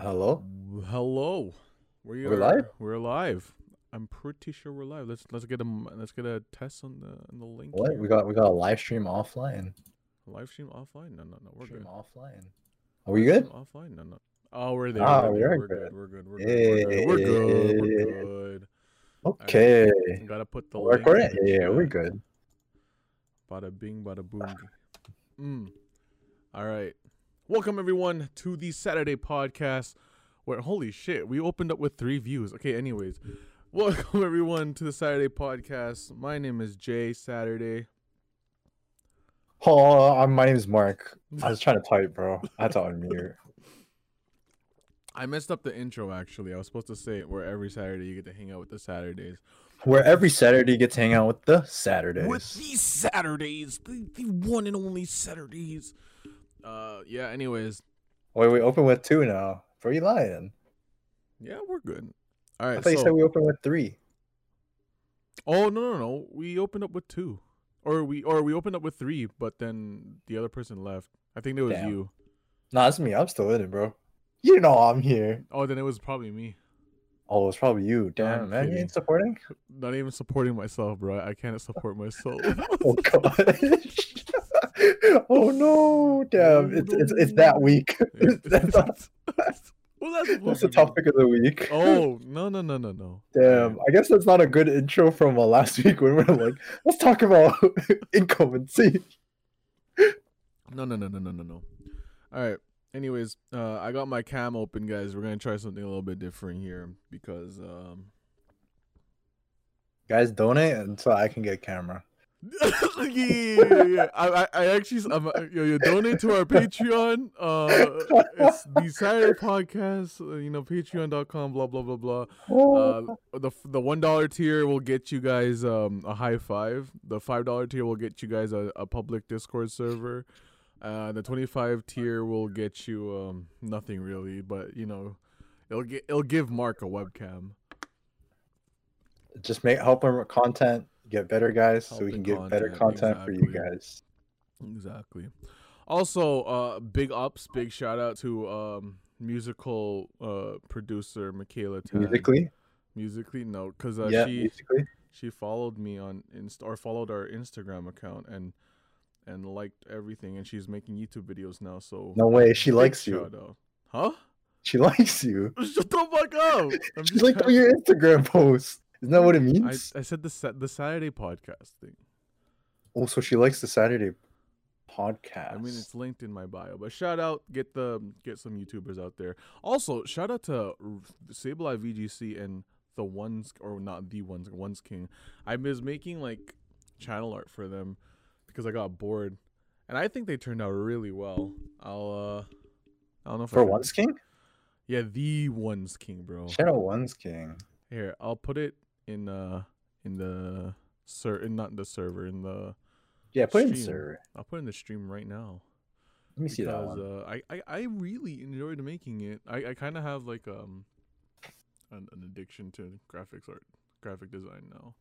Hello. Hello. We We're live? We're live. I'm pretty sure we're live. Let's let's get a let's get a test on the on the link. What? here. We got we got a live stream offline. live stream offline. No, no, no. We're Stream good. offline. Are we good? Offline. No, no. Oh, we're there. Ah, we're, are we're good. We're good. We're good. We're good. We're good. We're good. Okay. Gotta put the We're link recording. Yeah, we're good. Bada bing, bada boom. Mm. All right. Welcome everyone to the Saturday podcast. Where holy shit, we opened up with three views. Okay, anyways, welcome everyone to the Saturday podcast. My name is Jay Saturday. Oh, my name is Mark. I was trying to type, bro. I had to unmute. I messed up the intro actually. I was supposed to say where every Saturday you get to hang out with the Saturdays. Where every Saturday you get to hang out with the Saturdays. With these Saturdays, the, the one and only Saturdays. Uh, yeah. Anyways, Wait, we open with two now. Bro, you lying? yeah, we're good. All right. I thought you said we opened with three. Oh no no no! We opened up with two, or we or we opened up with three, but then the other person left. I think it was Damn. you. Nah, it's me. I'm still in it, bro. You know I'm here. Oh, then it was probably me. Oh, it's probably you. Damn, I'm man. You ain't supporting? Not even supporting myself, bro. I can't support myself. Oh gosh. oh no, damn. It's it's it's that week. that's not- well, that's, that's the topic of the week. Oh no no no no no! Damn. I guess that's not a good intro from uh, last week when we are like, let's talk about income and see. No no no no no no no. All right. Anyways, uh, I got my cam open, guys. We're gonna try something a little bit different here because um, Guys, donate and so I can get a camera. yeah, yeah, yeah. I, I, actually, I'm, uh, yo, you donate to our Patreon. Uh, it's the Saturday podcast. Uh, you know, Patreon.com. Blah blah blah blah. Uh, the the one dollar tier will get you guys um a high five. The five dollar tier will get you guys a, a public Discord server. Uh, the twenty five tier will get you um nothing really, but you know, it'll get it'll give Mark a webcam. Just make help him with content, get better guys, so we can get better content, content for you guys. Exactly. Also, uh, big ups, big shout out to um musical uh producer Michaela Tan. Musically? Musically, no, because uh, yeah, she musically. she followed me on Insta or followed our Instagram account and and liked everything, and she's making YouTube videos now. So No way, she likes you. out. Huh? She likes you. Shut the fuck up! I'm She liked all your Instagram posts. Isn't that what it means? I said the the Saturday podcast thing. Also, she likes the Saturday podcast. I mean, it's linked in my bio. But shout out, get the get some YouTubers out there. Also, shout out to R- Sableye VGC and the ones or not the ones ones king. I was making like channel art for them because I got bored, and I think they turned out really well. I'll uh, I don't know if I for One's King. Yeah, the ones king, bro. Shout out One's King. Here, I'll put it in uh in the ser in not the server in the Yeah, put it in Stream. server. I'll put in the stream right now. Let me see that one. uh, I, I I really enjoyed making it. I, I kind of have like um an, an addiction to graphics art, graphic design now.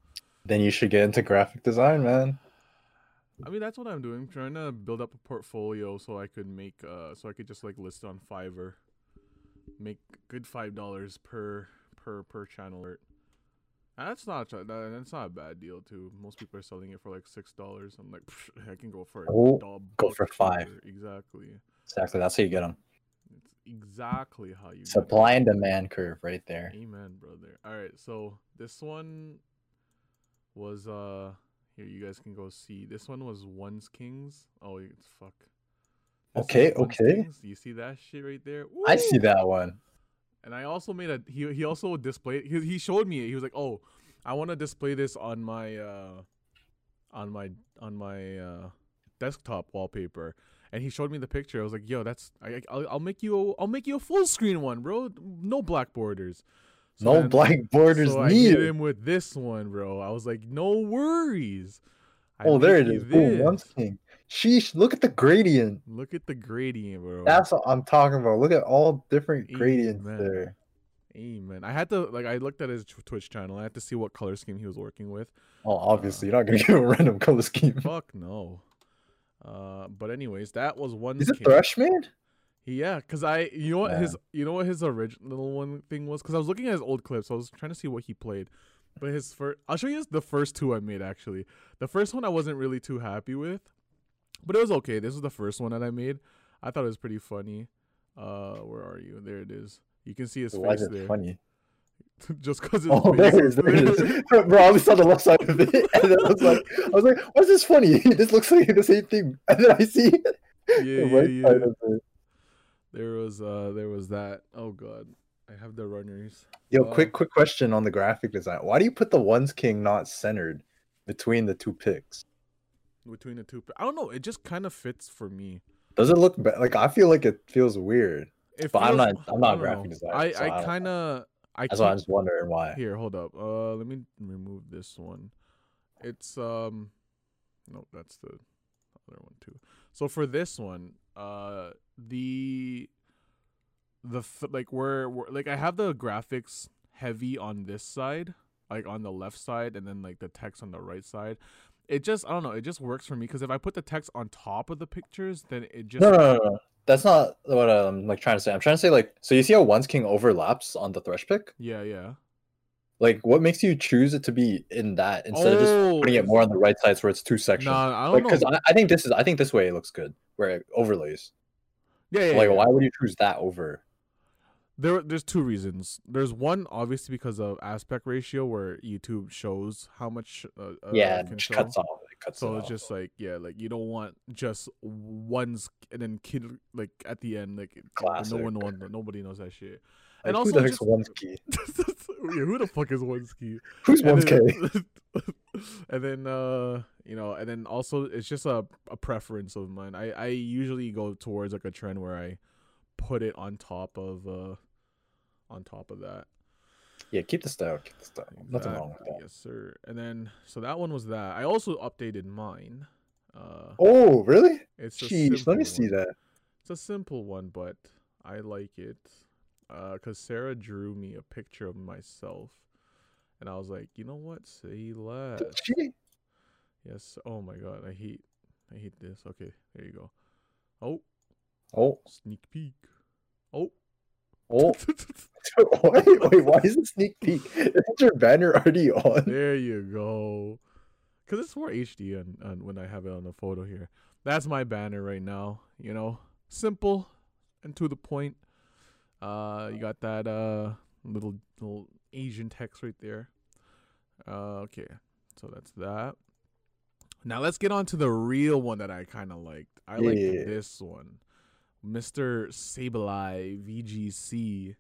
Then you should get into graphic design, man. I mean that's what I'm doing, trying to build up a portfolio so I could make uh so I could just like list on Fiverr, make good five dollars per per per channel art. That's not that- that's not a bad deal too. Most people are selling it for like six dollars. I'm like, I can go for a Oh, go for five. cheaper." Exactly. Exactly. That's how you get them. It's exactly how you. Supply and demand curve right there. Amen, brother. All right, so this one was uh here you guys can go see. This one was One's Kings. Oh, it's fuck. This Okay, okay. Kings. You see that shit right there? I see that one. And I also made a he he also displayed he, he showed me it. He was like, "Oh, I want to display this on my uh on my on my uh desktop wallpaper." And he showed me the picture. I was like, "Yo, that's I I'll, I'll make you a, I'll make you a full screen one, bro. No black borders." So no then- black borders so I hit needed. him with this one, bro. I was like, "No worries." I Oh, there it is. Boom, One's this. Sheesh, look at the gradient. Look at the gradient, bro. That's what I'm talking about. Look at all different gradients there. Amen. I had to like I looked at his Twitch channel. I had to see what color scheme he was working with. Oh, obviously, you're not gonna give a random color scheme. Fuck no. Uh, but anyways, that was one. Is it king. Thrushman? Yeah, cause I you know what his you know what his original one thing was because I was looking at his old clips. I was trying to see what he played, but his first I'll show you the first two I made actually. The first one I wasn't really too happy with, but it was okay. This was the first one that I made. I thought it was pretty funny. Uh, where are you? There it is. You can see his Why face is it there, funny? just cause his Oh, there it is is. There it is. Bro, I always saw the left side of it, and then I was like, I was like, why is this funny? This looks like the same thing. And then I see Yeah, right yeah. side of it. There was uh, there was that. Oh god, I have the runners. Yo, Uh, quick, quick question on the graphic design. Why do you put the ones king not centered between the two picks? Between the two. I don't know. It just kind of fits for me. Does it look be- like I feel like it feels weird? It But I'm not- I'm not graphic designer, I so I I kind of I That's why I'm just wondering why. here. Hold up. Uh, let me remove this one. It's um, no, that's the other one too. So for this one, uh, the the th- like where where like I have the graphics heavy on this side, like on the left side, and then like the text on the right side. It just I don't know. It just works for me because if I put the text on top of the pictures, then it just No, no, no, no. That's not what I'm like trying to say. I'm trying to say like, so you see how ones king overlaps on the thresh pick? yeah yeah. Like, what makes you choose it to be in that instead of just Oh, putting it more on the right side where it's two sections? Nah, I don't Because know. I, I think this is, I think this way it looks good, where it overlays. yeah, yeah, like, yeah. why would you choose that over? There, there's two reasons. There's one, obviously, because of aspect ratio, where YouTube shows how much. Uh, uh, yeah, it cuts off. It cuts So it it's off. just like, yeah, like you don't want just one's and then kid like at the end, like no Classic. one, wants, nobody knows that shit. Like, and who also the heck's just- yeah, who the fuck is one ski? Who's ones and then uh you know and then also it's just a, a preference of mine i i usually go towards like a trend where i put it on top of uh on top of that Yeah, keep the style. Keep the style. Nothing wrong with that. yes sir and then so that one was that i also updated mine uh Oh, really? it's a Jeez, let me see one. that. it's a simple one but i like it uh because sarah drew me a picture of myself and i was like you know what say less she? Yes. Oh my god, I hate I hate this. Okay, there you go. Oh, Oh, sneak peek. Oh. Oh. wait, wait, why is it sneak peek? Isn't your banner already on? there you go. Cause it's more HD on, on when I have it on the photo here. That's my banner right now. You know, simple and to the point. Uh, you got that uh little little Asian text right there. Uh, okay, so that's that. Now let's get on to the real one that I kind of liked. I Yeah. this one, Mr. Sableye VGC,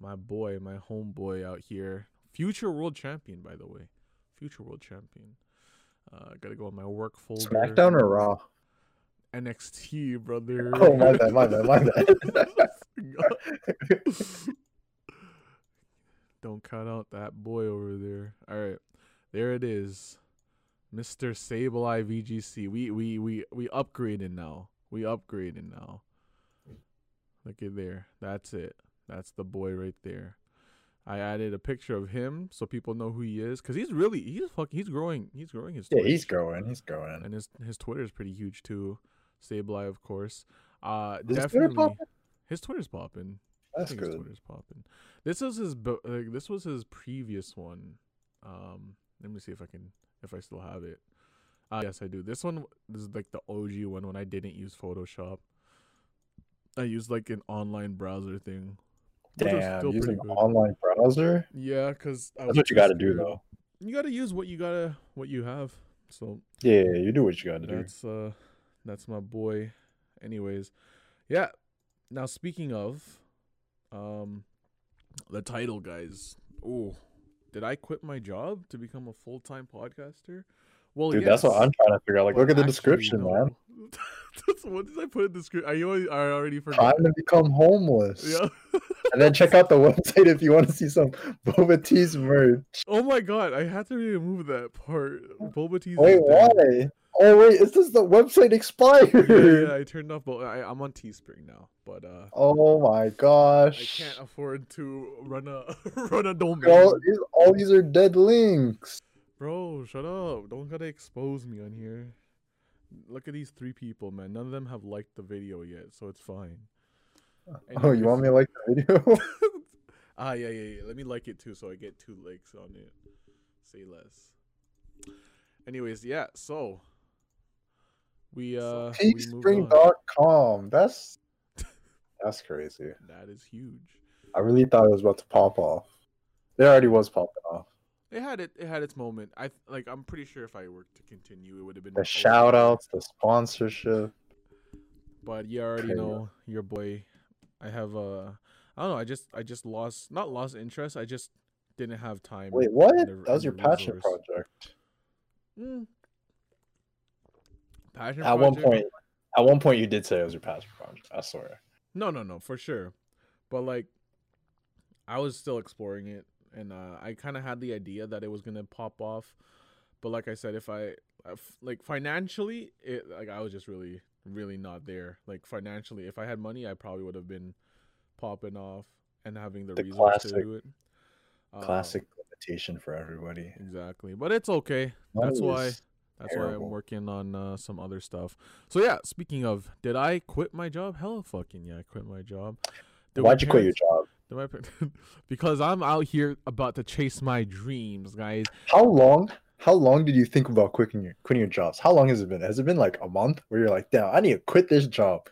my boy, my homeboy out here, future world champion, by the way, future world champion. Uh, gotta go on my work folder. SmackDown or Raw? NXT, brother. Oh, my bad, my bad, my bad. Don't cut out that boy over there. All right, there it is, Mr. Sableye VGC. We we we we upgraded now. We upgraded now. Look at there. That's it. That's the boy right there. I added a picture of him so people know who he is because he's really he's fucking he's growing he's growing his Yeah, he's growing. He's growing. and his his Twitter is pretty huge too. Sableye, of course. Uh, Is Twitter definitely his Twitter's popping. That's think his. Twitter's popping. This is his. Like, this was his previous one. Um, let me see if I can if I still have it. Uh, yes, I do. This one this is like the OG one when I didn't use Photoshop. I used like an online browser thing. Damn, using an online browser. Yeah, because That's what you got to do, though. You gotta use what you gotta what you have. So Yeah, you do what you got to do. that's uh that's my boy. Anyways, yeah. Now speaking of um the title guys. Oh, did I quit my job to become a full-time podcaster? Well, Dude, that's what I'm trying to figure out. Like, look at the description, man. no. That's- what did I put in the description? I already, forgot. I already forgot. Trying to become homeless. Yeah. And then check out the website if you want to see some Boba Tea's merch. oh my god, I had to remove that part. Boba Tea's Wait, is why? Oh wait, it says the website expired. Yeah, yeah, I turned off. But I, I'm on Teespring now, but uh, Oh my gosh. I can't afford to run a run a domain. All these, all these are dead links. Bro, shut up! Don't gotta expose me on here. Look at these three people, man. None of them have liked the video yet, so it's fine. Oh, you want me to like the video? Ah, yeah, yeah, yeah. Let me like it too, so I get two likes on it. Say less. Anyways, yeah. So we uh we moved on. Teespring.com. That's that's crazy. That is huge. I really thought it was about to pop off. It already was popping off. It had it. It had its moment. I like. I'm pretty sure if I were to continue, it would have been The shout outs, the sponsorship. But you already know your boy. I have uh I don't know. I just I just lost not lost interest. I just didn't have time. Wait, what? the- That was your passion resource. project. Mm. Passion. At one point, at one point, you did say it was your passion project. I swear. No, no, no, for sure. But like, I was still exploring it, and uh, I kind of had the idea that it was gonna pop off. But like I said, if I if, like financially, it like I was just really, really not there. Like financially, if I had money, I probably would have been popping off and having the, The resource to do it. Um, Classic limitation for everybody. Exactly, but it's okay. Money That's why. That's why I'm working on uh, some other stuff. So yeah, speaking of, did I quit my job? Hell, fucking yeah, I quit my job. Did Why'd you quit your job? Did my par- because I'm out here about to chase my dreams, guys. How long? How long did you think about quitting your quitting your jobs? How long has it been? Has it been like a month where you're like, damn, I need to quit this job?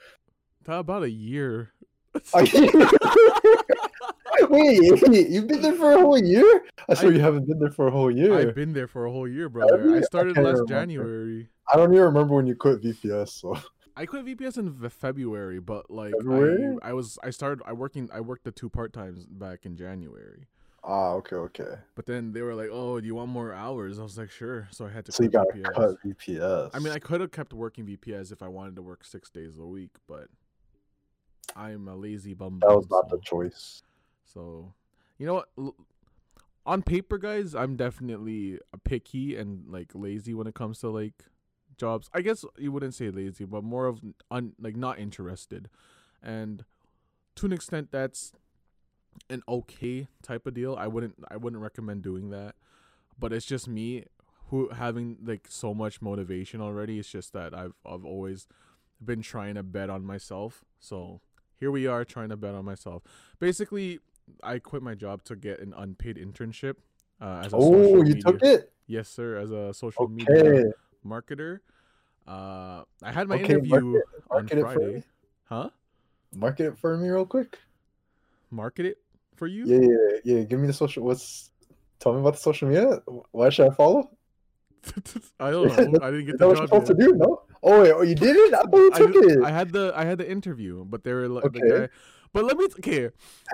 About a year. Wait, wait, you've been there for a whole year? I swear I- you haven't been there for a whole year. I've been there for a whole year, brother. I? I started can't last remember. January. I don't even remember when you quit VPS. So I quit VPS in Fe- February, but like February? I, I was I started I working I worked the two part times back in January. ah, okay, okay. But then they were like, "Oh, do you want more hours?" I was like, "Sure." So I had to. So you VPS. cut VPS. I mean, I could have kept working VPS if I wanted to work six days a week, but I'm a lazy bum. that was not the choice. So, you know what? On paper, guys, I'm definitely a picky and like lazy when it comes to like jobs. I guess you wouldn't say lazy, but more of un like not interested. And to an extent, that's an okay type of deal. I wouldn't I wouldn't recommend doing that. But it's just me who having like so much motivation already. It's just that I've I've always been trying to bet on myself. So here we are trying to bet on myself. Basically, I quit my job to get an unpaid internship uh, as a Oh, you media. took it? Yes, sir. As a social Okay. media marketer. Uh, I had my Okay, interview market- on market for Friday. Huh? Market it for me real quick. Market it for you? Yeah, yeah, yeah. Give me the social. What's? Tell me about the social media. Why should I follow? I don't know. I didn't get the job supposed yet. to do? No. Oh wait, oh you did it? I thought you took did- it. I had the I had the interview, but they were like Okay. the guy. But let me okay.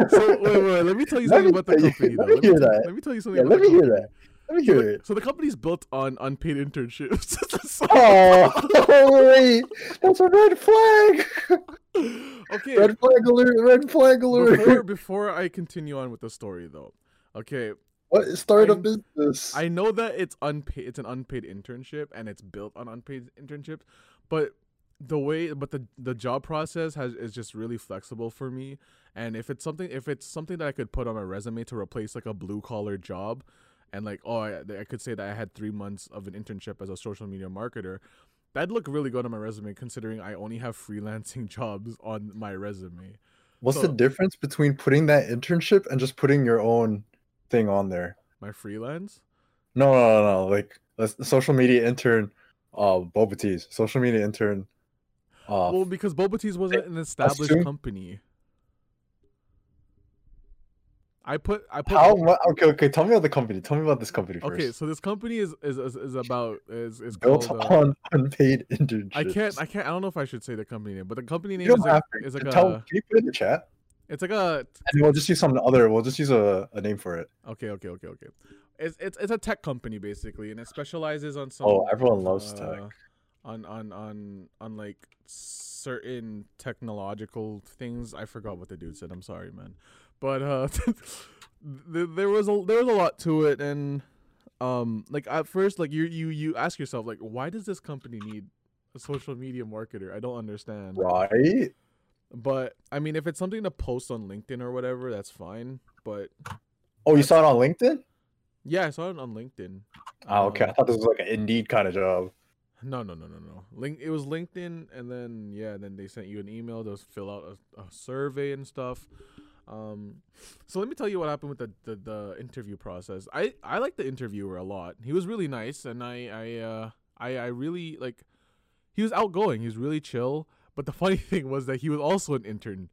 So wait, wait, wait, let me tell you something about the company. Let me hear that. let me tell you something. Let me hear that. Me So the, so the company's built on unpaid internships. So- Oh wait, that's a red flag. okay. Red flag alert! Red flag alert! Before before I continue on with the story though, okay, what start a I- business? I know that it's unpaid. It's an unpaid internship, and it's built on unpaid internships. But the way, but the the job process has is just really flexible for me. And if it's something, if it's something that I could put on my resume to replace like a blue collar job, and like oh, I, I could say that I had three months of an internship as a social media marketer. That'd look really good on my resume, considering I only have freelancing jobs on my resume. What's so- the difference between putting that internship and just putting your own thing on there? My freelance. No, no, no, no. Like let's social media intern, uh, Boba Teas, social media intern. Uh, Well, because Boba Teas wasn't an established assume- company. I put I put how? Okay, okay. Tell me about the company. Tell me about this company first. okay. So this company is is is, is about is is built called. Uh, on unpaid internships. I can't I can't I don't know if I should say the company name, but the company name is like is like Tell, a can you put it in the chat? it's like a And we'll just use some other. We'll just use a, a name for it. okay okay okay okay. It's it's it's a tech company basically, and it specializes on some. Oh, everyone loves tech. uh, On on on on like certain technological things. I forgot what the dude said. I'm sorry, man. But uh, there was a there was a lot to it, and um, like at first, like you you you ask yourself like, why does this company need a social media marketer? I don't understand. Right? But I mean, if it's something to post on LinkedIn or whatever, that's fine. But Oh, you saw it on LinkedIn? yeah, I saw it on LinkedIn. Oh, okay. I Um, thought this was like an Indeed kind of job. No, no, no, no, no. Link. It was LinkedIn, and then yeah, then they sent you an email to fill out a, a survey and stuff. Um, so let me tell you what happened with the, the, the interview process. I I like the interviewer a lot. He was really nice, and I I uh I I really like. He was outgoing. He was really chill. But the funny thing was that he was also an intern.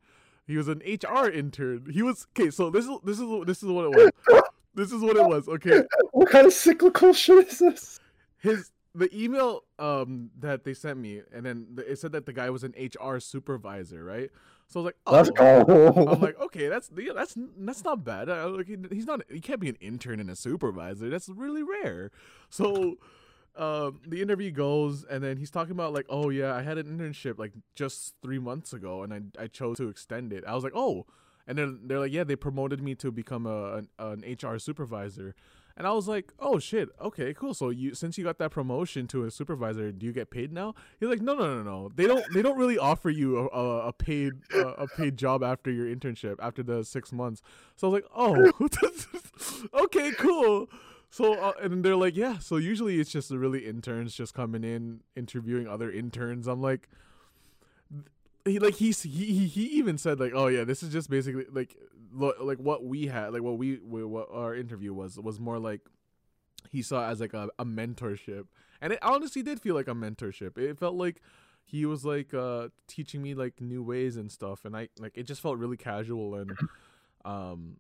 He was an HR intern. He was okay. So this is this is this is what it was. This is what it was. Okay. What kind of cyclical shit is this? His the email um that they sent me, and then the, it said that the guy was an HR supervisor, right? So I was like, oh. Let's go. I'm like, okay, that's yeah, that's that's not bad. Uh, like, he, he's not. He can't be an intern and a supervisor. That's really rare. So, um, the interview goes, and then he's talking about like, oh yeah, I had an internship like just three months ago, and I I chose to extend it. I was like, oh, and then they're like, yeah, they promoted me to become a an, an HR supervisor. And I was like, "Oh shit, okay, cool. So you since you got that promotion to a supervisor, do you get paid now?" He's like, "No, no, no, no. They don't. They don't really offer you a, a, a paid uh, a paid job after your internship after the six months." So I was like, "Oh, okay, cool." So uh, and they're like, "Yeah." So usually it's just really interns just coming in interviewing other interns. I'm like, he like he's he he even said like oh yeah this is just basically like like what we had like what we, we what our interview was was more like he saw as like a, a mentorship. And it honestly did feel like a mentorship. It felt like he was like uh teaching me like new ways and stuff. And i like it just felt really casual and um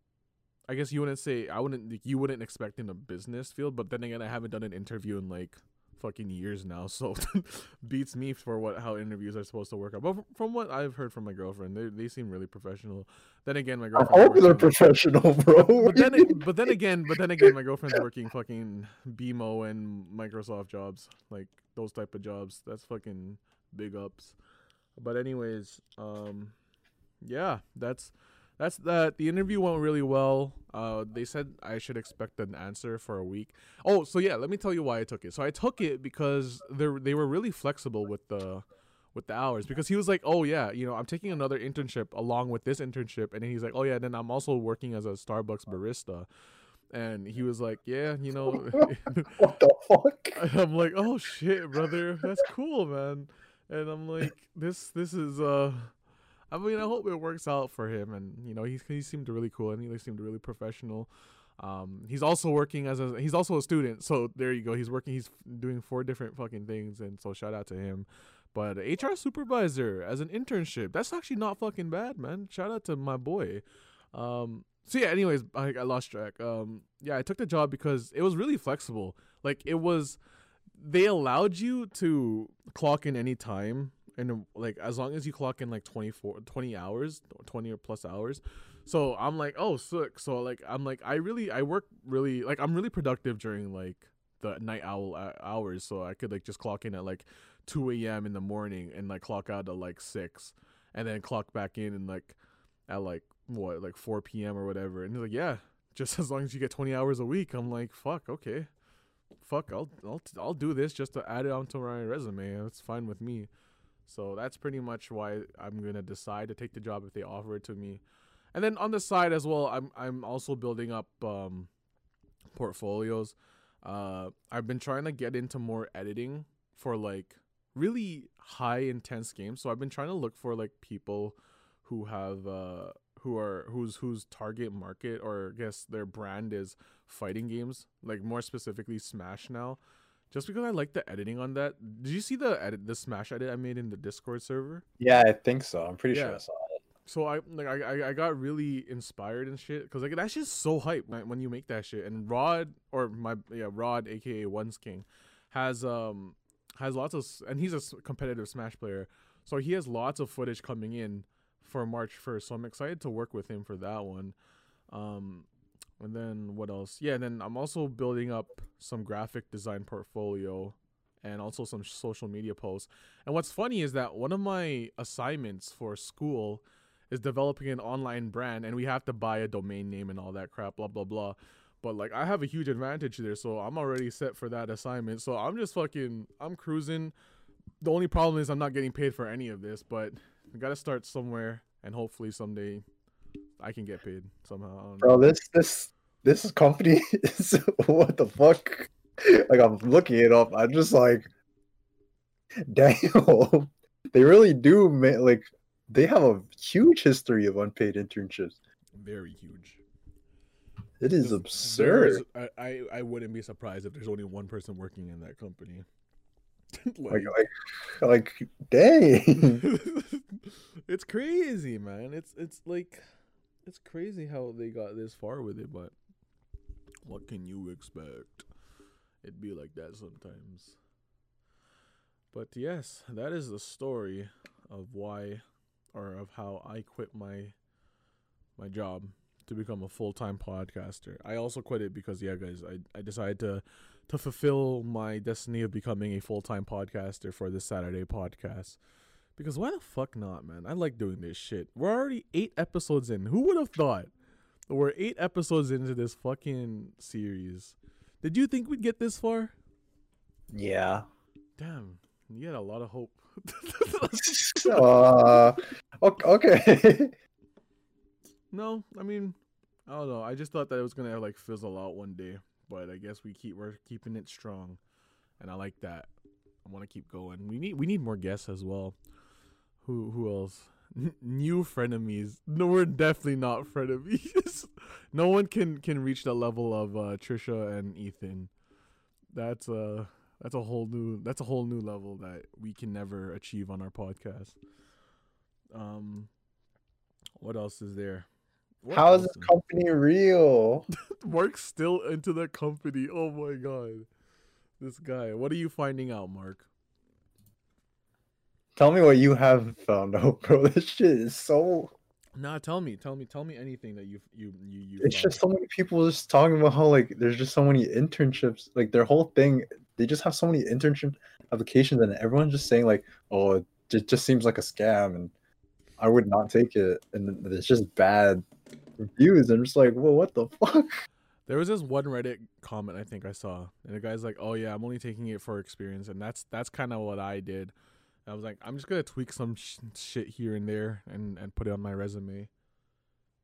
i guess you wouldn't say i wouldn't you wouldn't expect in a business field but then again i haven't done an interview in like fucking years now, so beats me for what how interviews are supposed to work out. But from what I've heard from my girlfriend, they they seem really professional. Then again, my girlfriend. I hope they're professional, bro. But then, it, but then again, but then again, my girlfriend's working fucking BMO and Microsoft jobs, like those type of jobs. That's fucking big ups. But anyways, um, yeah, that's that's that. The interview went really well. Uh, they said I should expect an answer for a week. Oh, so yeah, let me tell you why I took it. So I took it because they they were really flexible with the with the hours because he was like, "Oh yeah, you know, I'm taking another internship along with this internship," and then he's like, "Oh yeah, then I'm also working as a Starbucks barista." And he was like, "Yeah, you know." what the fuck? I'm like, "Oh shit, brother, that's cool, man." And I'm like, "This this is uh." I mean, I hope it works out for him. And you know, he he seemed really cool and he seemed really professional. Um, he's also working as a he's also a student. So there you go. He's working. He's doing four different fucking things. And so shout out to him. But HR supervisor as an internship, that's actually not fucking bad, man. Shout out to my boy. Um, so yeah. Anyways, I, I lost track. Um, yeah, I took the job because it was really flexible. Like it was, they allowed you to clock in any time and like as long as you clock in like 24 20 hours 20 or plus hours. So i'm like oh sick. So like i'm like i really i work really like i'm really productive during like the night owl uh, hours. So i could like just clock in at like 2 a.m in the morning and like clock out at like 6 and then clock back in and like at like what like 4 p.m or whatever. And he's like yeah just as long as you get 20 hours a week. I'm like fuck okay. Fuck i'll i'll, I'll do this just to add it onto my resume. It's fine with me so that's pretty much why I'm gonna decide to take the job if they offer it to me. And then on the side as well, I'm I'm also building up um, portfolios. Uh, I've been trying to get into more editing for like really high intense games. So I've been trying to look for like people who have uh who are whose whose target market or I guess their brand is fighting games, like more specifically Smash now just because I like the editing on that. Did you see the edit, the Smash edit I made in the Discord server? Yeah, I think so. I'm pretty yeah. sure I saw it. So I like I I got really inspired and shit because like that shit's so hype when, when you make that shit. And Rod or my yeah Rod, aka Ones King, has um has lots of and he's a competitive Smash player, so he has lots of footage coming in for March first. So I'm excited to work with him for that one. Um, and then what else? Yeah, and then I'm also building up some graphic design portfolio and also some social media posts. And what's funny is that one of my assignments for school is developing an online brand and we have to buy a domain name and all that crap, blah blah blah. But like I have a huge advantage there, so I'm already set for that assignment. So I'm just fucking I'm cruising. The only problem is I'm not getting paid for any of this, but I gotta start somewhere and hopefully someday I can get paid somehow. Bro, this this this company is what the fuck? Like I'm looking it up. I'm just like, Damn, they really do. ma- Like they have a huge history of unpaid internships. Very huge. It is absurd. I, I I wouldn't be surprised if there's only one person working in that company. Like, like, like, dang. it's crazy, man. It's it's like it's crazy how they got this far with it, but what can you expect? It'd be like that sometimes. But yes, that is the story of why or of how I quit my my job to become a full-time podcaster. I also quit it because yeah, guys, I I decided to to fulfill my destiny of becoming a full-time podcaster for this Saturday podcast. Because why the fuck not, man? I like doing this shit. We're already 8 episodes in. Who would have thought? We're 8 episodes into this fucking series. Did you think we'd get this far? yeah. Damn, you had a lot of hope. uh, ok- okay. No, I mean, I don't know. I just thought that it was gonna like fizzle out one day, but I guess we keep we're keeping it strong, and I like that. I want to keep going. We need we need more guests as well. Who who else? N- new frenemies. No, we're definitely not frenemies. no one can can reach the level of uh, Trisha and Ethan. That's uh that's a whole new that's a whole new level that we can never achieve on our podcast. Um, what else is there? What How is this company real? Mark's still into the company. Oh my god. This guy. What are you finding out, Mark? Tell me what you have found out, bro. This shit is so. Nah, tell me, tell me, tell me anything that you you you you. It's found just so many people just talking about how like there's just so many internships. Like their whole thing, they just have so many internship applications, and everyone's just saying like, "Oh, it just, just seems like a scam," and I would not take it. And it's just bad reviews. I'm just like, well, what the fuck? There was this one Reddit comment I think I saw, and the guy's like, "Oh yeah, I'm only taking it for experience," and that's that's kind of what I did. I was like, I'm just gonna tweak some sh- shit here and there and and put it on my resume,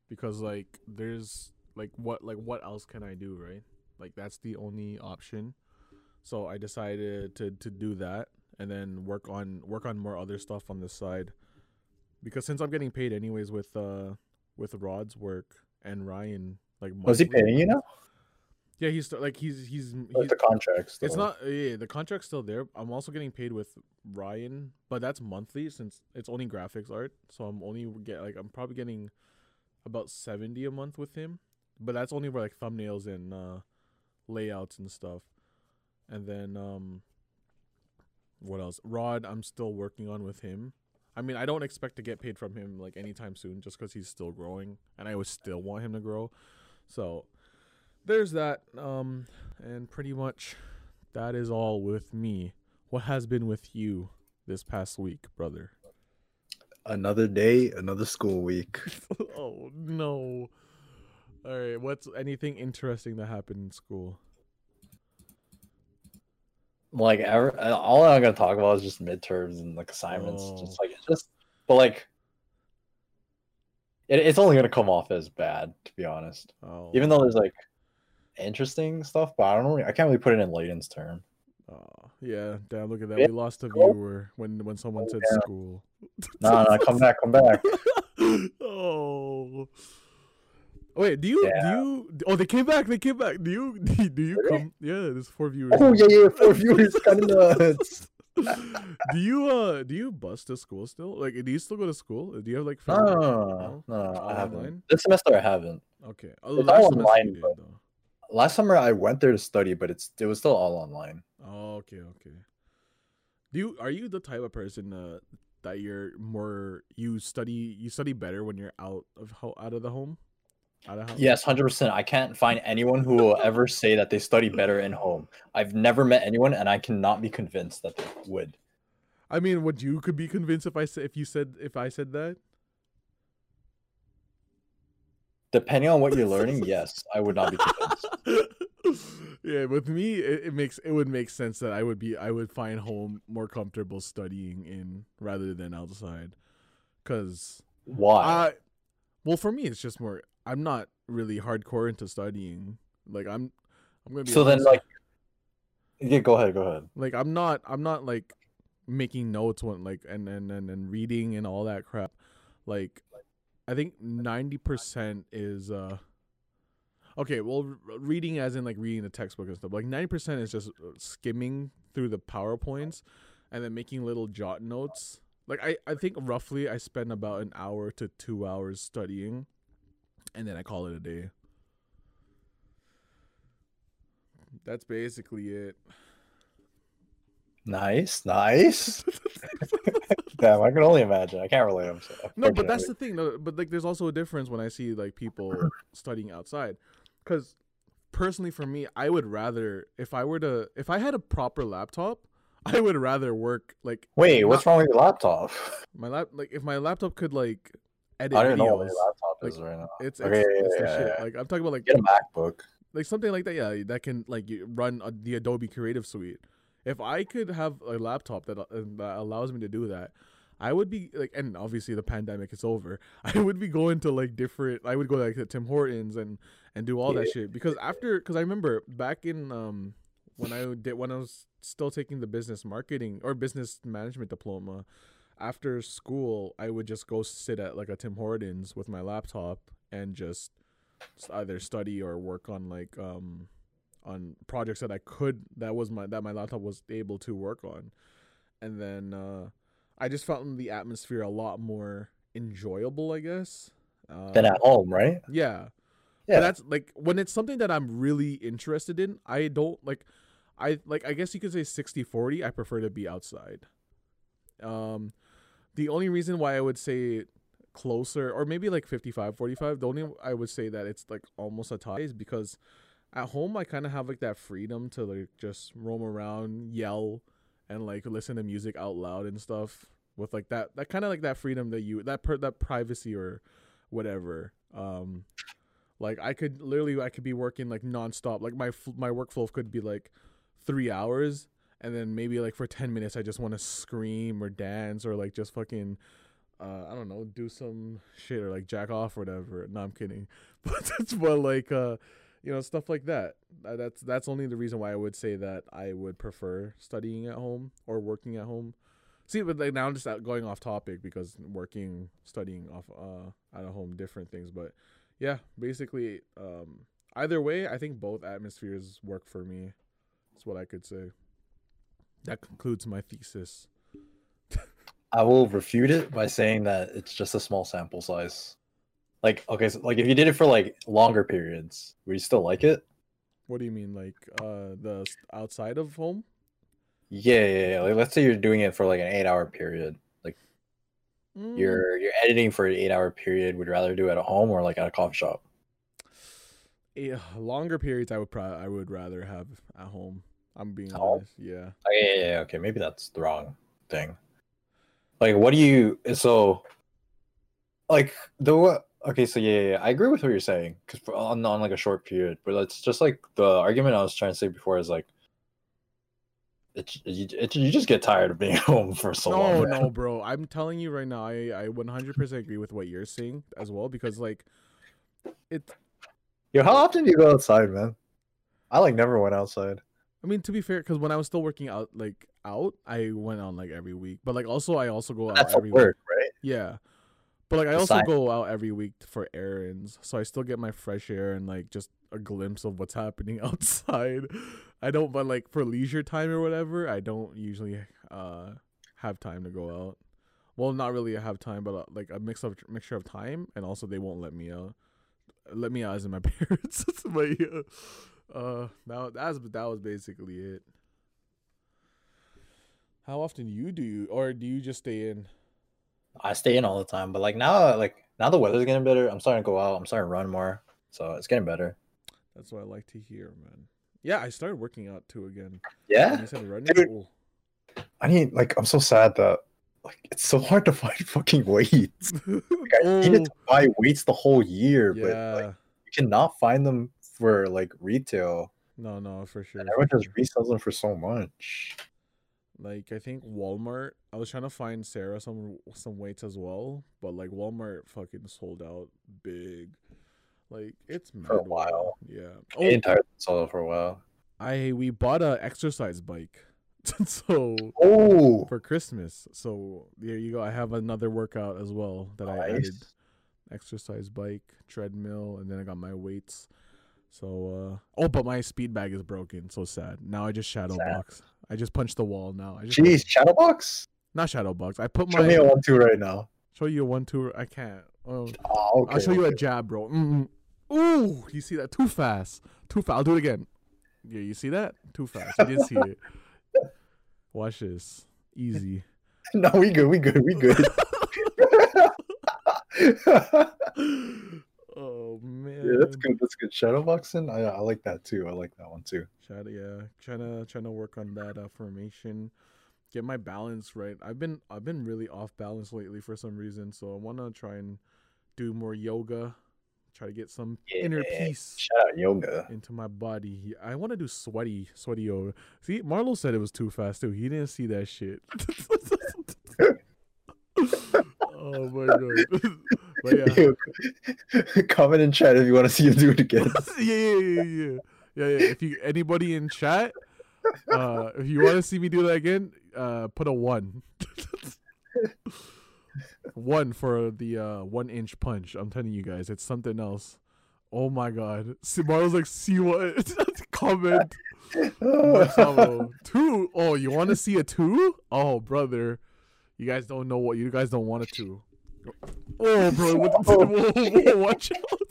because like there's like what like what else can I do right? Like that's the only option. So I decided to to do that and then work on work on more other stuff on the side, because since I'm getting paid anyways with uh with Rod's work and Ryan like Was he paying you now? Yeah, he's st- like he's he's, he's the contracts? it's not yeah, the contract's still there. I'm also getting paid with Ryan, but that's monthly since it's only graphics art. So I'm only get like I'm probably getting about 70 a month with him, but that's only for like thumbnails and uh layouts and stuff. And then um what else? Rod I'm still working on with him. I mean, I don't expect to get paid from him like anytime soon just cuz he's still growing and I would still want him to grow. So there's that um and pretty much that is all with me. What has been with you this past week, brother? Another day, another school week. oh no. All right, what's anything interesting that happened in school? like ever, all I'm gonna talk about is just midterms and like assignments. Oh. Just like it's just, but like, it, it's only gonna come off as bad, to be honest. Oh, Even though there's like interesting stuff, but I don't know. I can't really put it in Layden's term. oh, yeah, damn, look at that. Yeah. We lost a viewer when when someone said Yeah. school. No, no, come back, come back. oh. Wait, do you Yeah. do you oh they came back, they came back. Do you do you, Really? come yeah, there's four viewers. Oh yeah, yeah, four viewers, kind of nuts. do you uh do you bus to school still? Like do you still go to school? Do you have like No, no, no, All I haven't. This semester I haven't. Okay. Oh, last semester online, did, but- though. Last summer I went there to study, but it's it was still all online. Oh, okay, okay. Do you are you the type of person uh, that you're more you study you study better when you're out of ho- out of the home? Out of house? Yes, hundred percent. I can't find anyone who will ever say that they study better in home. I've never met anyone, and I cannot be convinced that they would. I mean, would you could be convinced if I said if you said if I said that? Depending on what you're learning, yes, I would not be convinced. yeah, with me, it, it makes it would make sense that I would be I would find home more comfortable studying in rather than outside, because Why? I, well, for me, it's just more. I'm not really hardcore into studying. Like I'm, I'm gonna be so then, like, yeah, go ahead, go ahead. like I'm not, I'm not like making notes when like and and and, and reading and all that crap like i think 90% is uh okay well reading as in like reading the textbook and stuff like 90% is just uh, skimming through the powerpoints and then making little jot notes. Like i i think roughly i spend about an hour to two hours studying and then i call it a day. That's basically it Nice, nice. Damn, I can only imagine. I can't relate. I'm so, No, but that's the thing. No, but like, there's also a difference when I see like people studying outside, because personally, for me, I would rather if I were to if I had a proper laptop, I would rather work like Wait, not- what's wrong with your laptop? my lap like if my laptop could like edit I don't even know what your laptop like, is right now. It's it's, Okay, yeah, it's yeah, shit. yeah. Like I'm talking about like Get a MacBook. like something like that. Yeah, that can like run the Adobe Creative Suite. If I could have a laptop that, uh, that allows me to do that, I would be like, and obviously the pandemic is over. I would be going to like different. I would go like to Tim Hortons and and do all that shit because after because I remember back in um when I did when I was still taking the business marketing or business management diploma. After school, I would just go sit at like a Tim Hortons with my laptop and just either study or work on like um on projects that I could that was my that my laptop was able to work on. And then uh I just found the atmosphere a lot more enjoyable, I guess. Uh, Then at home, right? yeah. Yeah. But that's like when it's something that I'm really interested in, I don't like I like I guess you could say 60-40, I prefer to be outside. Um the only reason why I would say closer or maybe like 55 45 the only I would say that it's like almost a tie is because at home I kind of have like that freedom to like just roam around, yell and like listen to music out loud and stuff with like that that kind of like that freedom that you that per, that privacy or whatever. Um like I could literally I could be working like nonstop. Like my my workflow could be like 3 hours and then maybe like for 10 minutes I just want to scream or dance or like just fucking uh, I don't know, do some shit or like jack off or whatever. No, I'm kidding. But that's what like uh you know stuff like that. Uh, That's that's only the reason why I would say that I would prefer studying at home or working at home. See, but like now I'm just going off topic because working, studying off uh at home, different things. But yeah, basically, um, either way, I think both atmospheres work for me. That's what I could say. That concludes my thesis. I will refute it by saying that it's just a small sample size. Like, okay, so like if you did it for like longer periods, would you still like it? What do you mean, like uh the outside of home? Yeah, yeah, yeah. Like, let's say you're doing it for like an eight-hour period. Mm, You're you're editing for an eight-hour period. Would you rather do it at home or like at a coffee shop? eh, longer periods. I would probably I would rather have at home. I'm being honest. Yeah. Oh, yeah, yeah, yeah, okay, maybe that's the wrong thing. Like, what do you? So, like the what? Okay, so yeah, yeah, yeah, I agree with what you're saying because on on like a short period, but it's just like the argument I was trying to say before is like, it, you, it you just get tired of being home for so no, long. man. no, bro. I'm telling you right now, I I 100% agree with what you're saying as well because like it. Yo, how often do you go outside, man? I like never went outside. I mean, to be fair, because when I was still working out, like out, I went on like every week. But like also, I also go out That's every work, week. right? Yeah. But like I also Besides- go out every week for errands, so I still get my fresh air and like just a glimpse of what's happening outside. I don't, but like for leisure time or whatever, I don't usually uh have time to go out. Well, not really have time, but uh, like a mix of mixture of time, and also they won't let me out. Let me out as in my parents. but yeah, uh, that that's that was basically it. How often you do you, or do you just stay in? I stay in all the time, but like now, like now the weather's getting better. I'm starting to go out. I'm starting to run more, so it's getting better. That's what I like to hear, man. Yeah, I started working out too again. Yeah, When you said running, Dude. Oh. I need like I'm so sad that like it's so hard to find fucking weights. Like, I needed to oh. buy weights the whole year, but yeah. like you cannot find them for like retail. no, no, for sure. And everyone just resells them for so much. Like I think Walmart. I was trying to find Sarah some some weights as well, but like Walmart fucking sold out big. Like it's mad For a while. Yeah. Oh, Oh, entire sold for a while. I we bought a exercise bike so Oh, for Christmas. So there you go. I have another workout as well that I added. Exercise bike, treadmill, and then I got my weights. So uh oh, but my speed bag is broken. So sad. Now I just shadow Sad. box. I just punched the wall now. I just Jeez, Shadowbox. not shadow box. I put Show my me a one two right now. show you a one two. I can't. Oh, Oh, okay. I'll show you a jab, bro. Mm-mm. Ooh, you see that? Too fast. Too fast. I'll do it again. Yeah, you see that? Too fast. You didn't see it. Watch this. Easy. No, we good. We good. We good. oh man. yeah, that's good. That's good. Shadowboxing. I I like that too. I like that one too. Shadow, yeah, trying to trying to work on that uh, formation, get my balance right. I've been I've been really off balance lately for some reason, so I want to try and do more yoga, try to get some inner peace Shout out yoga. into my body. I want to do sweaty sweaty yoga. See, Marlo said it was too fast too. He didn't see that shit. oh my god. but yeah. Comment in chat if you want to see him do it again. yeah, yeah, yeah, yeah, yeah, yeah. If you anybody in chat, uh, if you want to see me do that again, uh, put a one. one for the uh one inch punch. I'm telling you guys, it's something else. Oh my god. See, Marlo's like, see what? Comment. Marcelo. Two. Oh, you want to see a two? Oh, brother. You guys don't know what. You guys don't want a two. Oh, bro. What the, whoa, whoa, watch out.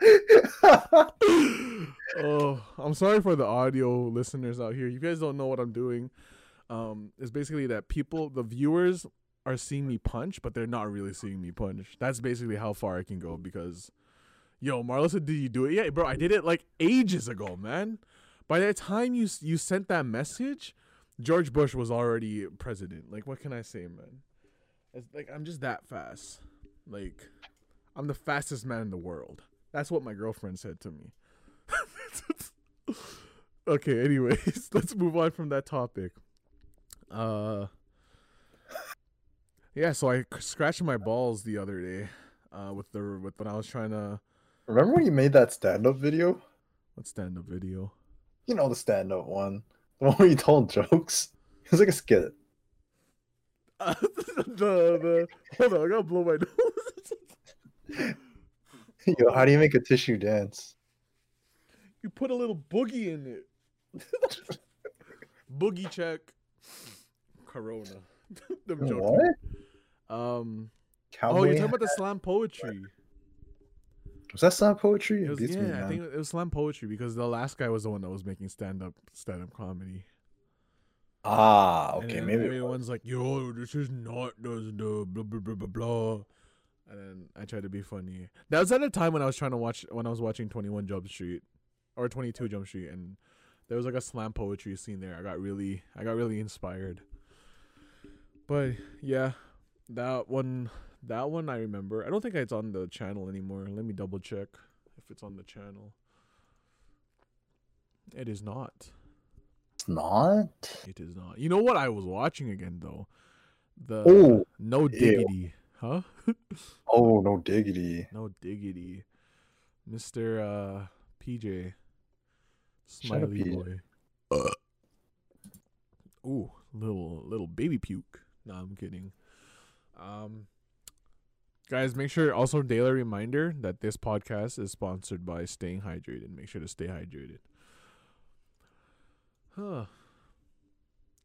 oh, I'm sorry for the audio listeners out here. You guys don't know what I'm doing. Um, it's basically that people, the viewers, are seeing me punch, but they're not really seeing me punch. That's basically how far I can go because, yo, Marlo said, "Did you do it?" Yeah, bro, I did it like ages ago, man. By the time you you sent that message, George Bush was already president. Like, what can I say, man? It's like I'm just that fast. Like, I'm the fastest man in the world. That's what my girlfriend said to me. okay, anyways, let's move on from that topic. Uh Yeah, so I scratched my balls the other day uh with the with when I was trying to Remember when you made that stand-up video? what stand up video? You know the stand-up one, the one where you told jokes. It was like a skit. Uh, the the hold on, I gotta blow my nose. Yo, how do you make a tissue dance? you put a little boogie in it. boogie check. Corona. Joking. What? Um Cowboy? Oh, you're talking about the slam poetry. Was that slam poetry? It was, yeah, me, I think it was slam poetry because the last guy was the one that was making stand up stand up comedy. Ah, okay, maybe. everyone's like, "Yo, this is not the the blah blah blah blah blah." And then I tried to be funny. That was at a time when I was trying to watch when I was watching Twenty One Jump Street or Twenty Two Jump Street, and there was like a slam poetry scene there. I got really, I got really inspired. But yeah, that one, that one I remember. I don't think it's on the channel anymore. Let me double check if it's on the channel. It is not. It's not. It is not. You know what I was watching again though? The Oh, No ew. Diggity. Huh? oh, no diggity. no Diggity. Mr. uh PJ. Smiley PJ. boy. Ooh, little little baby puke. No, I'm kidding. Um guys, make sure also daily reminder that this podcast is sponsored by staying hydrated. Make sure to stay hydrated. Huh.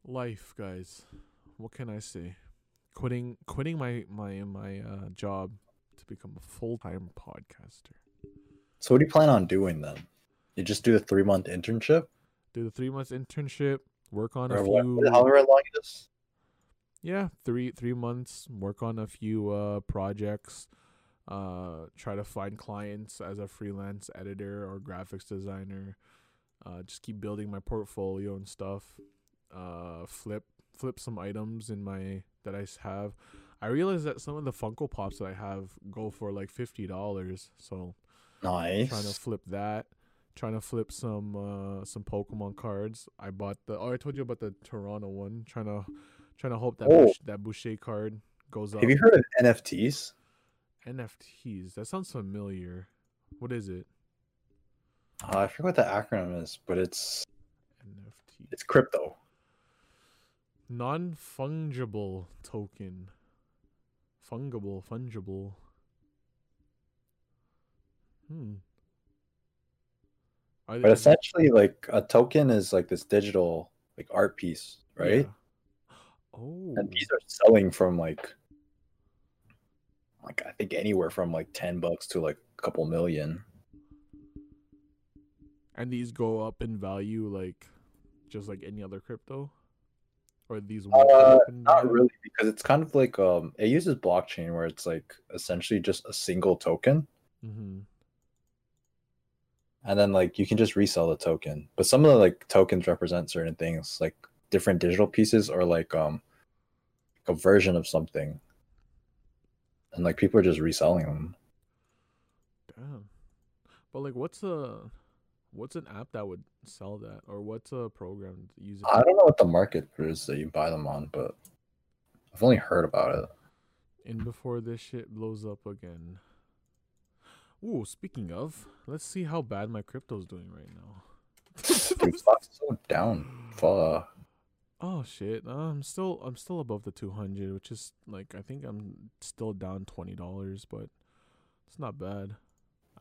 Life, guys. What can I say? Quitting quitting my my my uh job to become a full-time podcaster. So, what do you plan on doing then? You just do the three month internship? Do the 3 months internship, work on a Or what, few however long it is? Yeah, three three months. Work on a few uh, projects. Uh, try to find clients as a freelance editor or graphics designer. Uh, just keep building my portfolio and stuff. Uh, flip flip some items in my that I have. I realize that some of the Funko Pops that I have go for like fifty dollars. So Nice. trying to flip that. Trying to flip some uh some Pokemon cards. I bought the oh I told you about the Toronto one. Trying to trying to hope that Oh. That Boucher card goes up. Have you heard of NFTs? NFTs. That sounds familiar. What is it? Uh, I forget what the acronym is, but it's NFT. It's crypto. Non fungible token. Fungible, fungible. Hmm. Are But essentially, like a token is like this digital like art piece, right? Yeah. Oh. And these are selling from like like I think anywhere from like ten bucks to like a couple million. And these go up in value like just like any other crypto? Or these Uh, Not really, because it's kind of like um it uses blockchain where it's like essentially just a single token. Mm-hmm. and then like you can just resell the token but some of the like tokens represent certain things like different digital pieces or like um a version of something and like people are just reselling them Damn. But like what's a what's an app that would sell that? Or what's a program that uses i don't know what the market is that you buy them on but i've only heard about it And before this shit blows up again? Ooh, speaking of, let's see how bad my crypto's doing right now. Dude, so down fuck Oh shit! Uh, I'm still I'm still above the 200, which is like I think I'm still down twenty dollars, but it's not bad.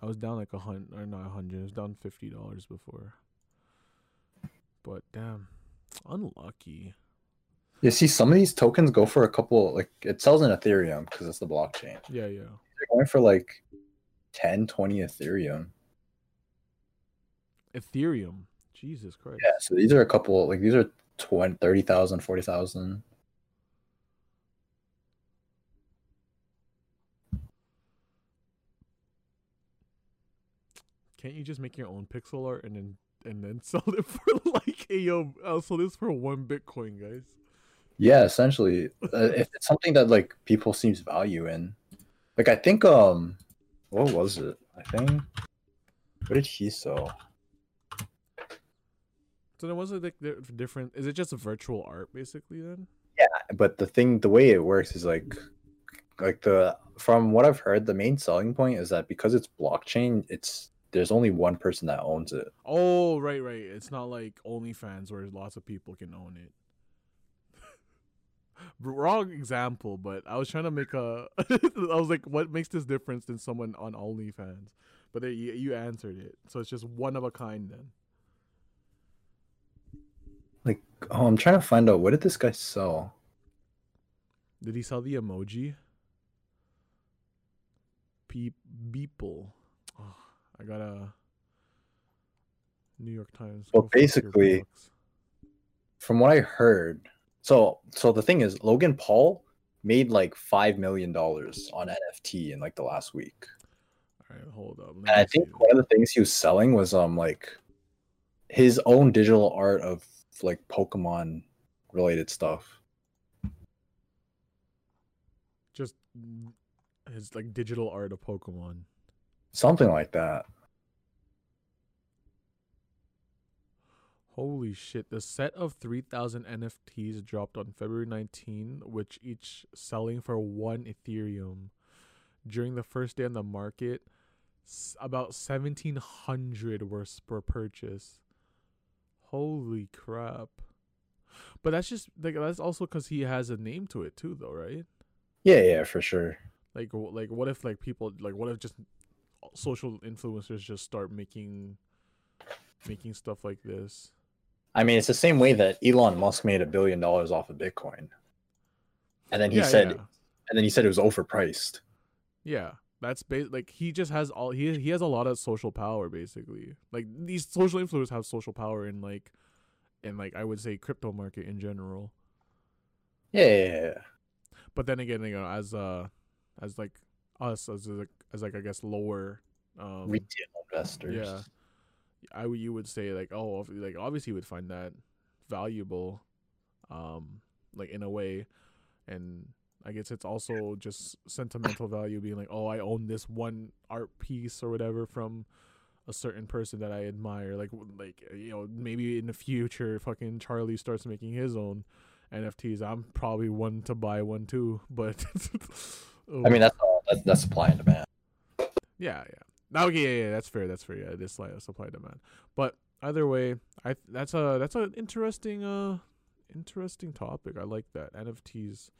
I was down like a hundred or not a hundred. I was down fifty dollars before. But damn, unlucky. you see some of these tokens go for a couple like it sells in ethereum because it's the blockchain Yeah, yeah. they're going for like 10 20 ethereum Ethereum. Jesus Christ. yeah so these are a couple like these are 20 30000 40000 Can't you just make your own pixel art and then and then sell it for like, hey yo, I'll sell this for one Bitcoin, guys. Yeah, essentially, uh, if it's something that like people seems value in, like I think um, what was it? I think what did he sell? So then was it like different? Is it just a virtual art basically then? Yeah, but the thing, the way it works is like, like the from what I've heard, the main selling point is that because it's blockchain, it's there's only one person that owns it. Oh, right, right. It's not like OnlyFans where lots of people can own it. Wrong example, but I was trying to make a. I was like, what makes this difference than someone on OnlyFans? But you, you answered it, so it's just one of a kind then. Like, oh, I'm trying to find out what did this guy sell? Did he sell the emoji? Peep Beeple. Oh, I got a New York Times. Well, Go fuck your basically- From what I heard, so so the thing is, Logan Paul made like five million dollars on NFT in like the last week. All right, hold up. And I think one of the things he was selling was um like his own digital art of like Pokemon related stuff. just his like digital art of Pokemon. Something like that. Holy shit! The set of three thousand NFTs dropped on February 19, which each selling for one Ethereum. During the first day on the market, s- about seventeen hundred were s- per purchase. Holy crap! But that's just like that's also because he has a name to it too, though, right? Yeah, yeah, for sure. like w- like what if like people like what if just social influencers just start making making stuff like this I mean, it's the same way that Elon Musk made a billion dollars off of Bitcoin. And then he Yeah, said yeah. and then he said it was overpriced. yeah that's ba- like he just has all he he has a lot of social power basically like these social influencers have social power in like in like i would say crypto market in general Yeah, but then again you know as uh as like us as like as like i guess lower um Retail investors. Yeah, I would. You would say like, oh, like obviously you would find that valuable, um, like in a way, and I guess it's also just sentimental value, being like, oh, I own this one art piece or whatever from a certain person that I admire. Like, like you know, maybe in the future, fucking Charlie starts making his own NFTs. I'm probably one to buy one too, but I mean, that's all. That's, that's supply and demand. Yeah, yeah. Okay, yeah, yeah, that's fair. That's fair. Yeah, it is like supply demand. But either way, I that's a that's an interesting uh interesting topic. I like that NFTs.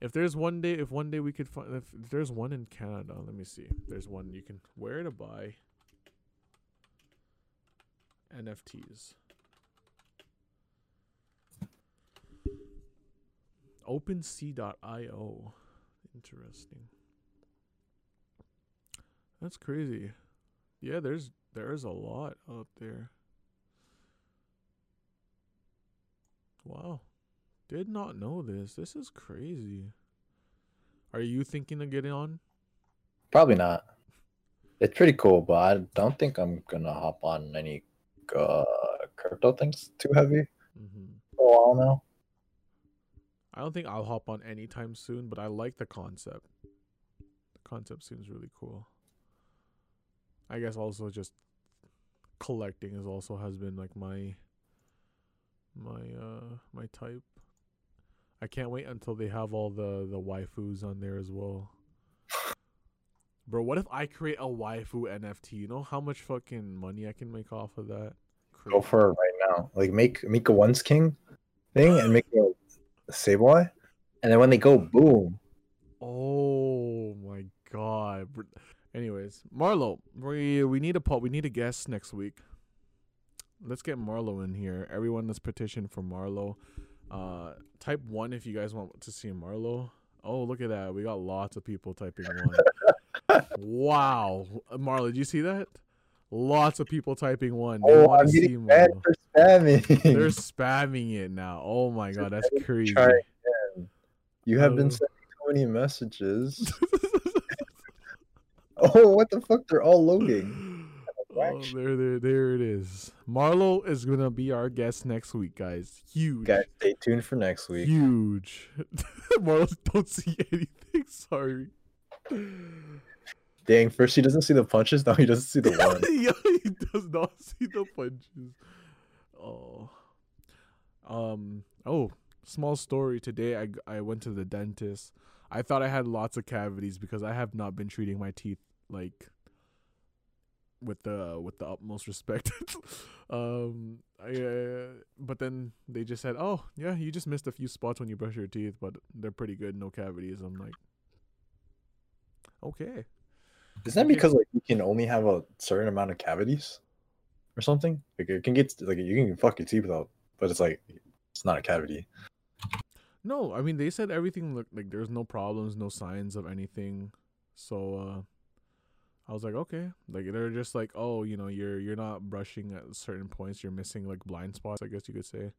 If there's one day, if one day we could find, if, if there's one in Canada, let me see. There's one you can where to buy NFTs. OpenSea.io. Interesting. That's crazy. Yeah, there's there's a lot out there. Wow. Did not know this. This is crazy. Are you thinking of getting on? Probably not. It's pretty cool, but I don't think I'm gonna hop on any uh, crypto things too heavy Mm-hmm. for a while now. I don't think I'll hop on anytime soon, but I like the concept. The concept seems really cool. I guess also just collecting is also has been like my my uh my type. I can't wait until they have all the the waifus on there as well. Bro, what if I create a waifu NFT? You know how much fucking money I can make off of that? Go for it right now. Like make make a once king thing and make a Sableye, and then when they go boom, Oh my god. Anyways, Marlo, we we need a po- we need a guest next week. Let's get Marlo in here. Everyone, let's petition for Marlo. Uh, type one if you guys want to see Marlo. Oh, look at that. We got lots of people typing one. wow, Marlo, did you see that? Lots of people typing one. They oh, want I'm to see getting bad Marlo. for spamming. They're spamming it now. Oh my god, that's crazy. You have been sending so many messages. oh, what the fuck? They're all loading. Oh, there, there, there it is. Marlo is gonna be our guest next week, guys. Huge, Guys, stay tuned for next week. huge. Marlo don't see anything. Sorry. Dang, first he doesn't see the punches, now he doesn't see the one. yeah, he does not see the punches. Oh. Um. Oh, small story. Today, I I went to the dentist. I thought I had lots of cavities because I have not been treating my teeth like with the with the utmost respect. um. I. Uh, but then they just said, "Oh, yeah, you just missed a few spots when you brush your teeth, but they're pretty good, no cavities." I'm like, okay. Isn't that because like you can only have a certain amount of cavities or something? Like it can get like you can fuck your teeth out, but it's like it's not a cavity. No, I mean they said everything looked like there's no problems, no signs of anything. So uh I was like, okay. Like they're just like, oh, you know, you're you're not brushing at certain points, you're missing like blind spots, I guess you could say.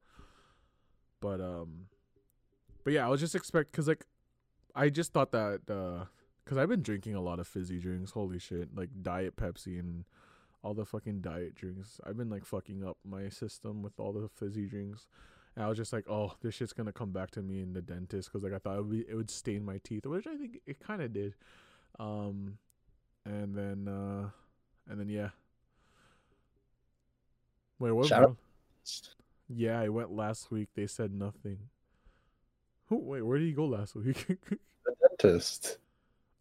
But um but yeah, I was just expect cuz like I just thought that uh cuz I've been drinking a lot of fizzy drinks, holy shit, like diet Pepsi and all the fucking diet drinks. I've been like fucking up my system with all the fizzy drinks. And I was just like, oh, this shit's gonna come back to me in the dentist because like I thought it would, be, it would stain my teeth, which I think it kind of did. Um, and then uh, and then yeah. Wait, what? Shout out- Yeah, I went last week. They said nothing. Who? Wait, where did you go last week? The dentist.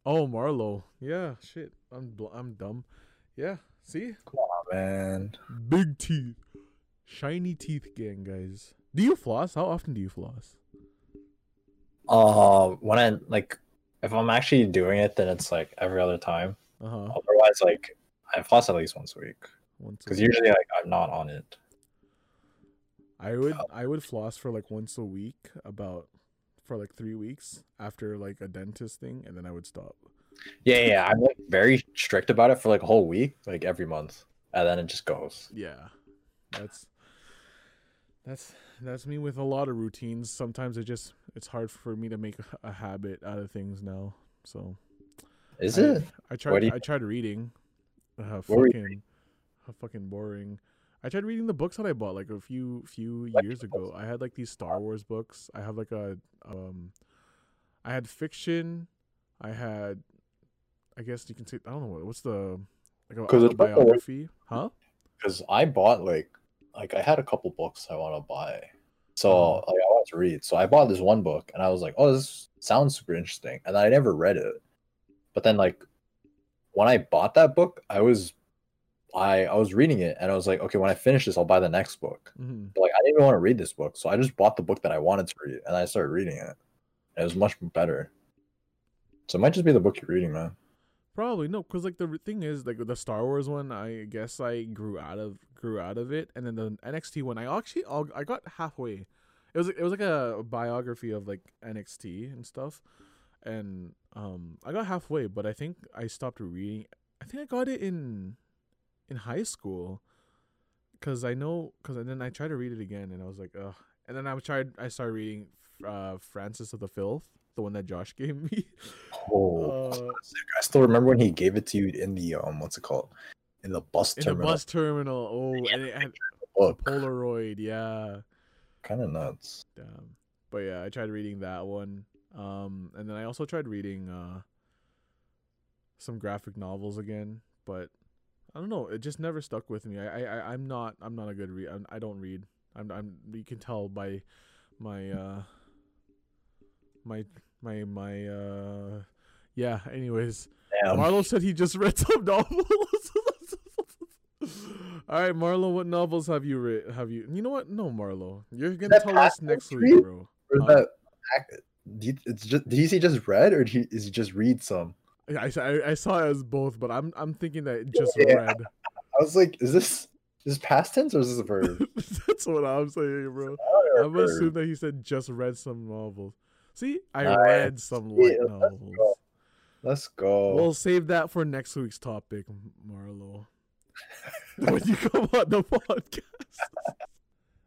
oh, Marlo. Yeah, shit. I'm bl- I'm dumb. Yeah. See, Come on, man. big teeth, shiny teeth, gang, guys. Do you floss? How often do you floss? Uh, when I like, if I'm actually doing it, then it's like every other time. Uh huh. Otherwise, like I floss at least once a week Once. because usually like I'm not on it. I would I would floss for like once a week, about for like three weeks after like a dentist thing, and then I would stop. Yeah, yeah, I'm like very strict about it for like a whole week, like every month, and then it just goes. Yeah, that's that's that's me with a lot of routines. Sometimes it just it's hard for me to make a, a habit out of things now. So Is I, it? I tried. you- I tried reading. Uh, What were you fucking, uh, fucking boring. I tried reading the books that I bought like a few few years ago. I had like these Star Wars books. I have like a um, I had fiction. I had, I guess you can say I don't know what what's the like it's like a- autobiography, huh? Because I bought like like I had a couple books I want to buy, so Mhm. like I want to read. So I bought this one book, and I was like, "Oh, this sounds super interesting," and I never read it. But then like when I bought that book, I was I I was reading it and I was like, okay, when I finish this, I'll buy the next book. hmm But like I didn't even want to read this book, so I just bought the book that I wanted to read and I started reading it. And it was much better. So it might just be the book you're reading, man. Probably no, because like the thing is, like the Star Wars one, I guess I grew out of grew out of it, and then the NXT one, I actually I got halfway. It was it was like a biography of like NXT and stuff, and um I got halfway, but I think I stopped reading. I think I got it in in high school, cause I know, cause and then I tried to read it again, and I was like, ugh. And then I tried I started reading uh Francis of the Filth, the one that Josh gave me. Oh, Uh, I still remember when he gave it to you in the um, what's it called, in the bus in the terminal. bus terminal. Oh, and it had a Polaroid. Yeah, kind of nuts. damn. But yeah, I tried reading that one. Um, and then I also tried reading uh some graphic novels again, but I don't know. It just never stuck with me. I I I- I'm not I'm not a good read. I'm, I don't read. I'm I'm. You can tell by my uh my my my uh yeah. Anyways. Damn. Marlo said he just read some novels. All right, Marlo, what novels have you read? Have you? You know what? No, Marlo, you're gonna That tell us next week, bro. Uh, do you- it's just did he say just read or did he, is he just read some? I, I I saw it as both, but I'm I'm thinking that it just Yeah. read. I was like, is this is this past tense or is this a verb? That's what I'm saying, bro. I'm assuming that he said just read some novels. See, I Nice. read some light Yeah, let's novels. go. Let's go. We'll save that for next week's topic, Marlo. when you come on the podcast.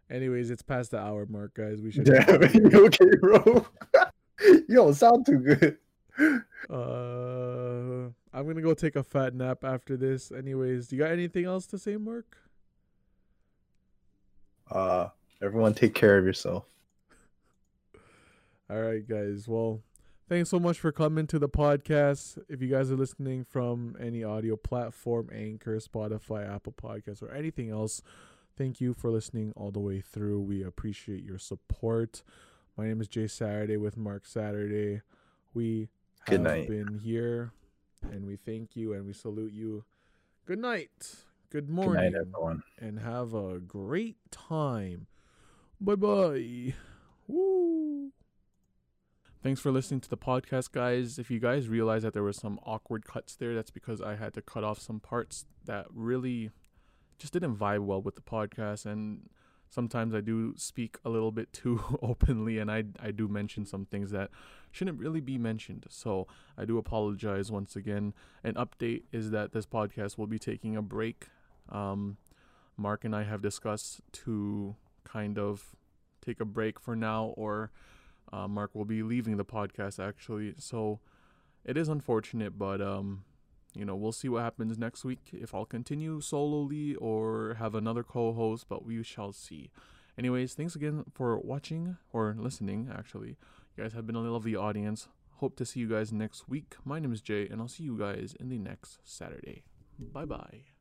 Anyways, it's past the hour mark, guys. We should. Damn, you okay, bro? you don't sound too good. Uh, I'm gonna go take a fat nap after this. Anyways, do you got anything else to say, Mark? Uh, everyone, take care of yourself. All right, guys. Well, thanks so much for coming to the podcast. If you guys are listening from any audio platform, Anchor, Spotify, Apple Podcasts, or anything else, thank you for listening all the way through. We appreciate your support. My name is Jay Saturday with Mark Saturday. We have Good night. been here, and we thank you and we salute you. Good night. Good Good morning night, everyone. and have a great time. Bye bye. Woo. Thanks for listening to the podcast, guys. If you guys realize that there were some awkward cuts there, that's because I had to cut off some parts that really just didn't vibe well with the podcast. And sometimes I do speak a little bit too openly, and I, I do mention some things that shouldn't really be mentioned. So I do apologize once again. An update is that this podcast will be taking a break. Um, Mark and I have discussed to kind of take a break for now, or uh, Mark will be leaving the podcast actually. So it is unfortunate, but um, you know, we'll see what happens next week. If I'll continue solely or have another co-host, but we shall see. Anyways, thanks again for watching or listening. Actually, you guys have been a lovely audience. Hope to see you guys next week. My name is Jay, and I'll see you guys in the next Saturday. Bye bye.